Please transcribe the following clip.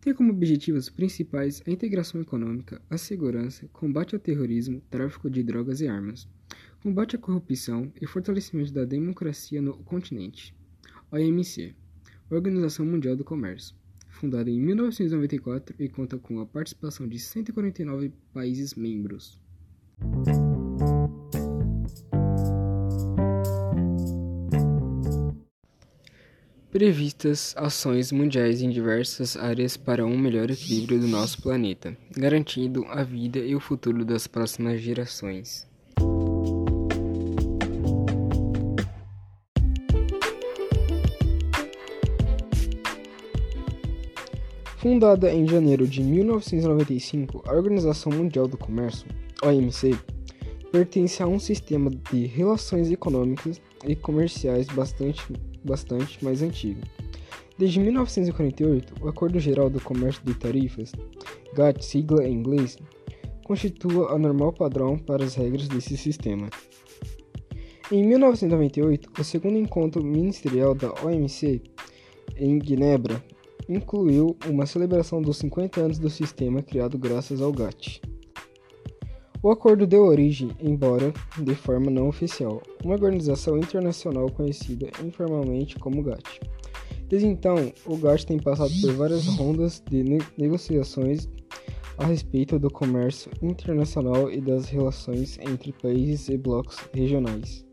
tem como objetivos principais a integração econômica, a segurança, combate ao terrorismo, tráfico de drogas e armas, combate à corrupção e fortalecimento da democracia no continente. OMC, Organização Mundial do Comércio, fundada em 1994 e conta com a participação de 149 países membros. Previstas ações mundiais em diversas áreas para um melhor equilíbrio do nosso planeta, garantindo a vida e o futuro das próximas gerações. Fundada em janeiro de 1995, a Organização Mundial do Comércio, OMC, pertence a um sistema de relações econômicas e comerciais bastante, bastante mais antigo. Desde 1948, o Acordo Geral do Comércio de Tarifas, GATT, sigla em inglês, constitua a normal padrão para as regras desse sistema. Em 1998, o segundo encontro ministerial da OMC em Genebra incluiu uma celebração dos 50 anos do sistema criado graças ao GATT. O acordo deu origem, embora de forma não oficial, a uma organização internacional conhecida informalmente como GATT. Desde então, o GATT tem passado por várias rondas de ne negociações a respeito do comércio internacional e das relações entre países e blocos regionais.